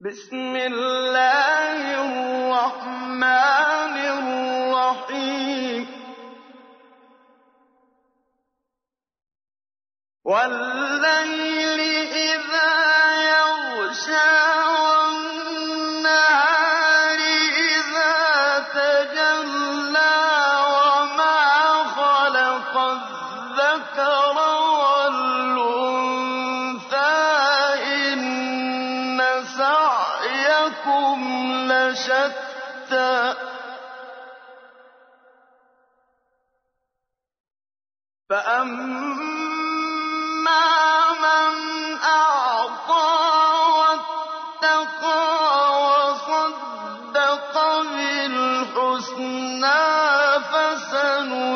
بسم الله الرحمن الرحيم. والليل سعيكم لشتى. فأما من أعطى واتقى وصدق بالحسنى فسنيسره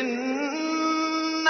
إن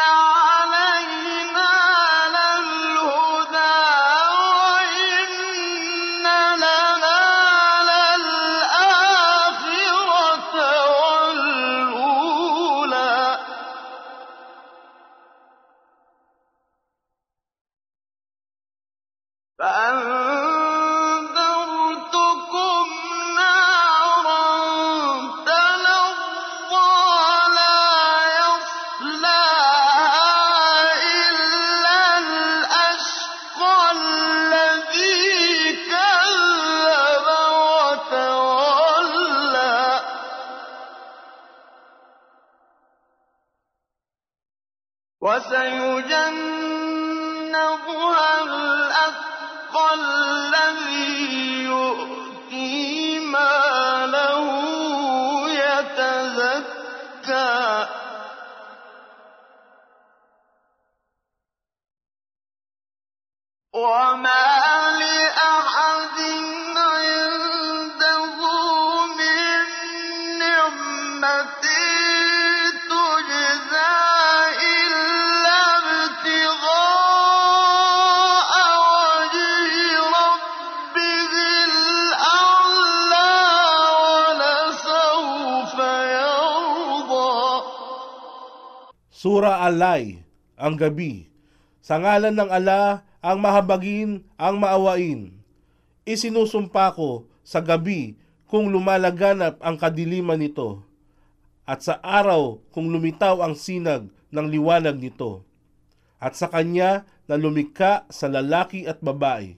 وسيجنبها الأتقى الذي يؤتي ماله يتزكى. وما Sura Alay, ang gabi. Sa ngalan ng ala, ang mahabagin, ang maawain. Isinusumpa ko sa gabi kung lumalaganap ang kadiliman nito, at sa araw kung lumitaw ang sinag ng liwanag nito, at sa kanya na lumikha sa lalaki at babae.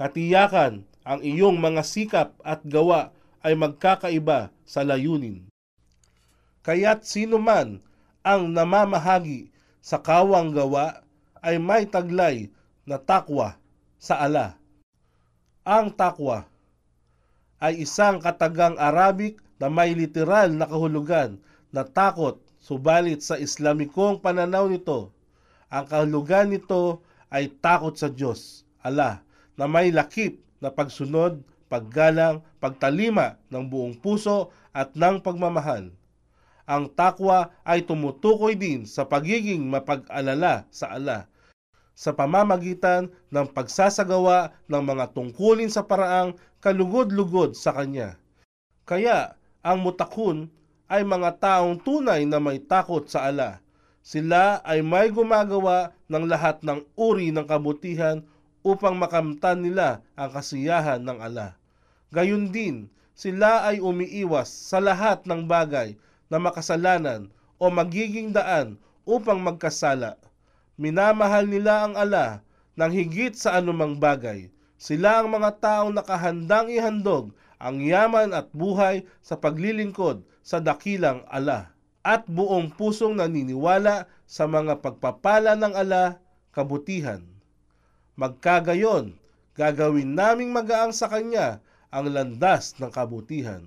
Katiyakan ang iyong mga sikap at gawa ay magkakaiba sa layunin. Kaya't sino man ang namamahagi sa kawang gawa ay may taglay na takwa sa ala. Ang takwa ay isang katagang Arabic na may literal na kahulugan na takot, subalit sa Islamikong pananaw nito, ang kahulugan nito ay takot sa Diyos, ala, na may lakip na pagsunod, paggalang, pagtalima ng buong puso at ng pagmamahal ang takwa ay tumutukoy din sa pagiging mapag-alala sa ala sa pamamagitan ng pagsasagawa ng mga tungkulin sa paraang kalugod-lugod sa kanya. Kaya ang mutakun ay mga taong tunay na may takot sa ala. Sila ay may gumagawa ng lahat ng uri ng kabutihan upang makamtan nila ang kasiyahan ng ala. Gayun din, sila ay umiiwas sa lahat ng bagay na makasalanan o magiging daan upang magkasala. Minamahal nila ang ala ng higit sa anumang bagay. Sila ang mga taong nakahandang ihandog ang yaman at buhay sa paglilingkod sa dakilang ala at buong pusong naniniwala sa mga pagpapala ng ala kabutihan. Magkagayon, gagawin naming magaang sa Kanya ang landas ng kabutihan.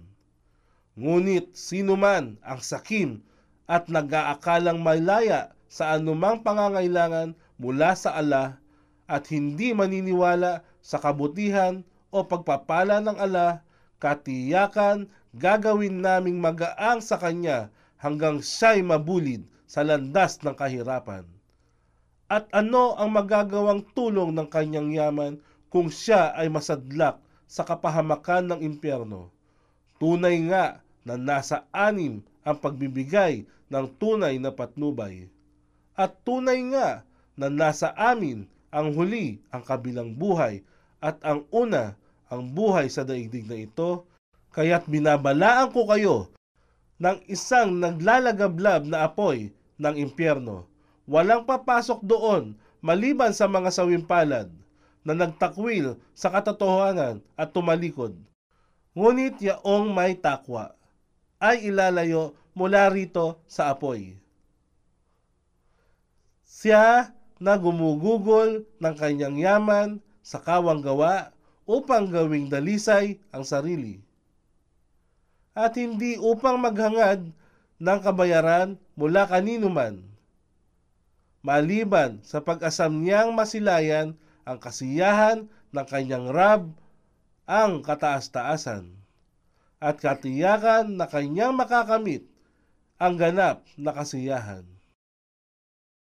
Ngunit sino man ang sakim at nag-aakalang malaya sa anumang pangangailangan mula sa ala at hindi maniniwala sa kabutihan o pagpapala ng ala, katiyakan gagawin naming magaang sa kanya hanggang siya'y mabulid sa landas ng kahirapan. At ano ang magagawang tulong ng kanyang yaman kung siya ay masadlak sa kapahamakan ng impyerno? Tunay nga na nasa anim ang pagbibigay ng tunay na patnubay. At tunay nga na nasa amin ang huli ang kabilang buhay at ang una ang buhay sa daigdig na ito, kaya't binabalaan ko kayo ng isang naglalagablab na apoy ng impyerno. Walang papasok doon maliban sa mga sawimpalad na nagtakwil sa katotohanan at tumalikod. Ngunit yaong may takwa ay ilalayo mula rito sa apoy. Siya na gumugugol ng kanyang yaman sa kawang gawa upang gawing dalisay ang sarili. At hindi upang maghangad ng kabayaran mula kanino man. Maliban sa pag-asam niyang masilayan ang kasiyahan ng kanyang Rab ang kataas-taasan at katiyakan na kanyang makakamit ang ganap na kasiyahan.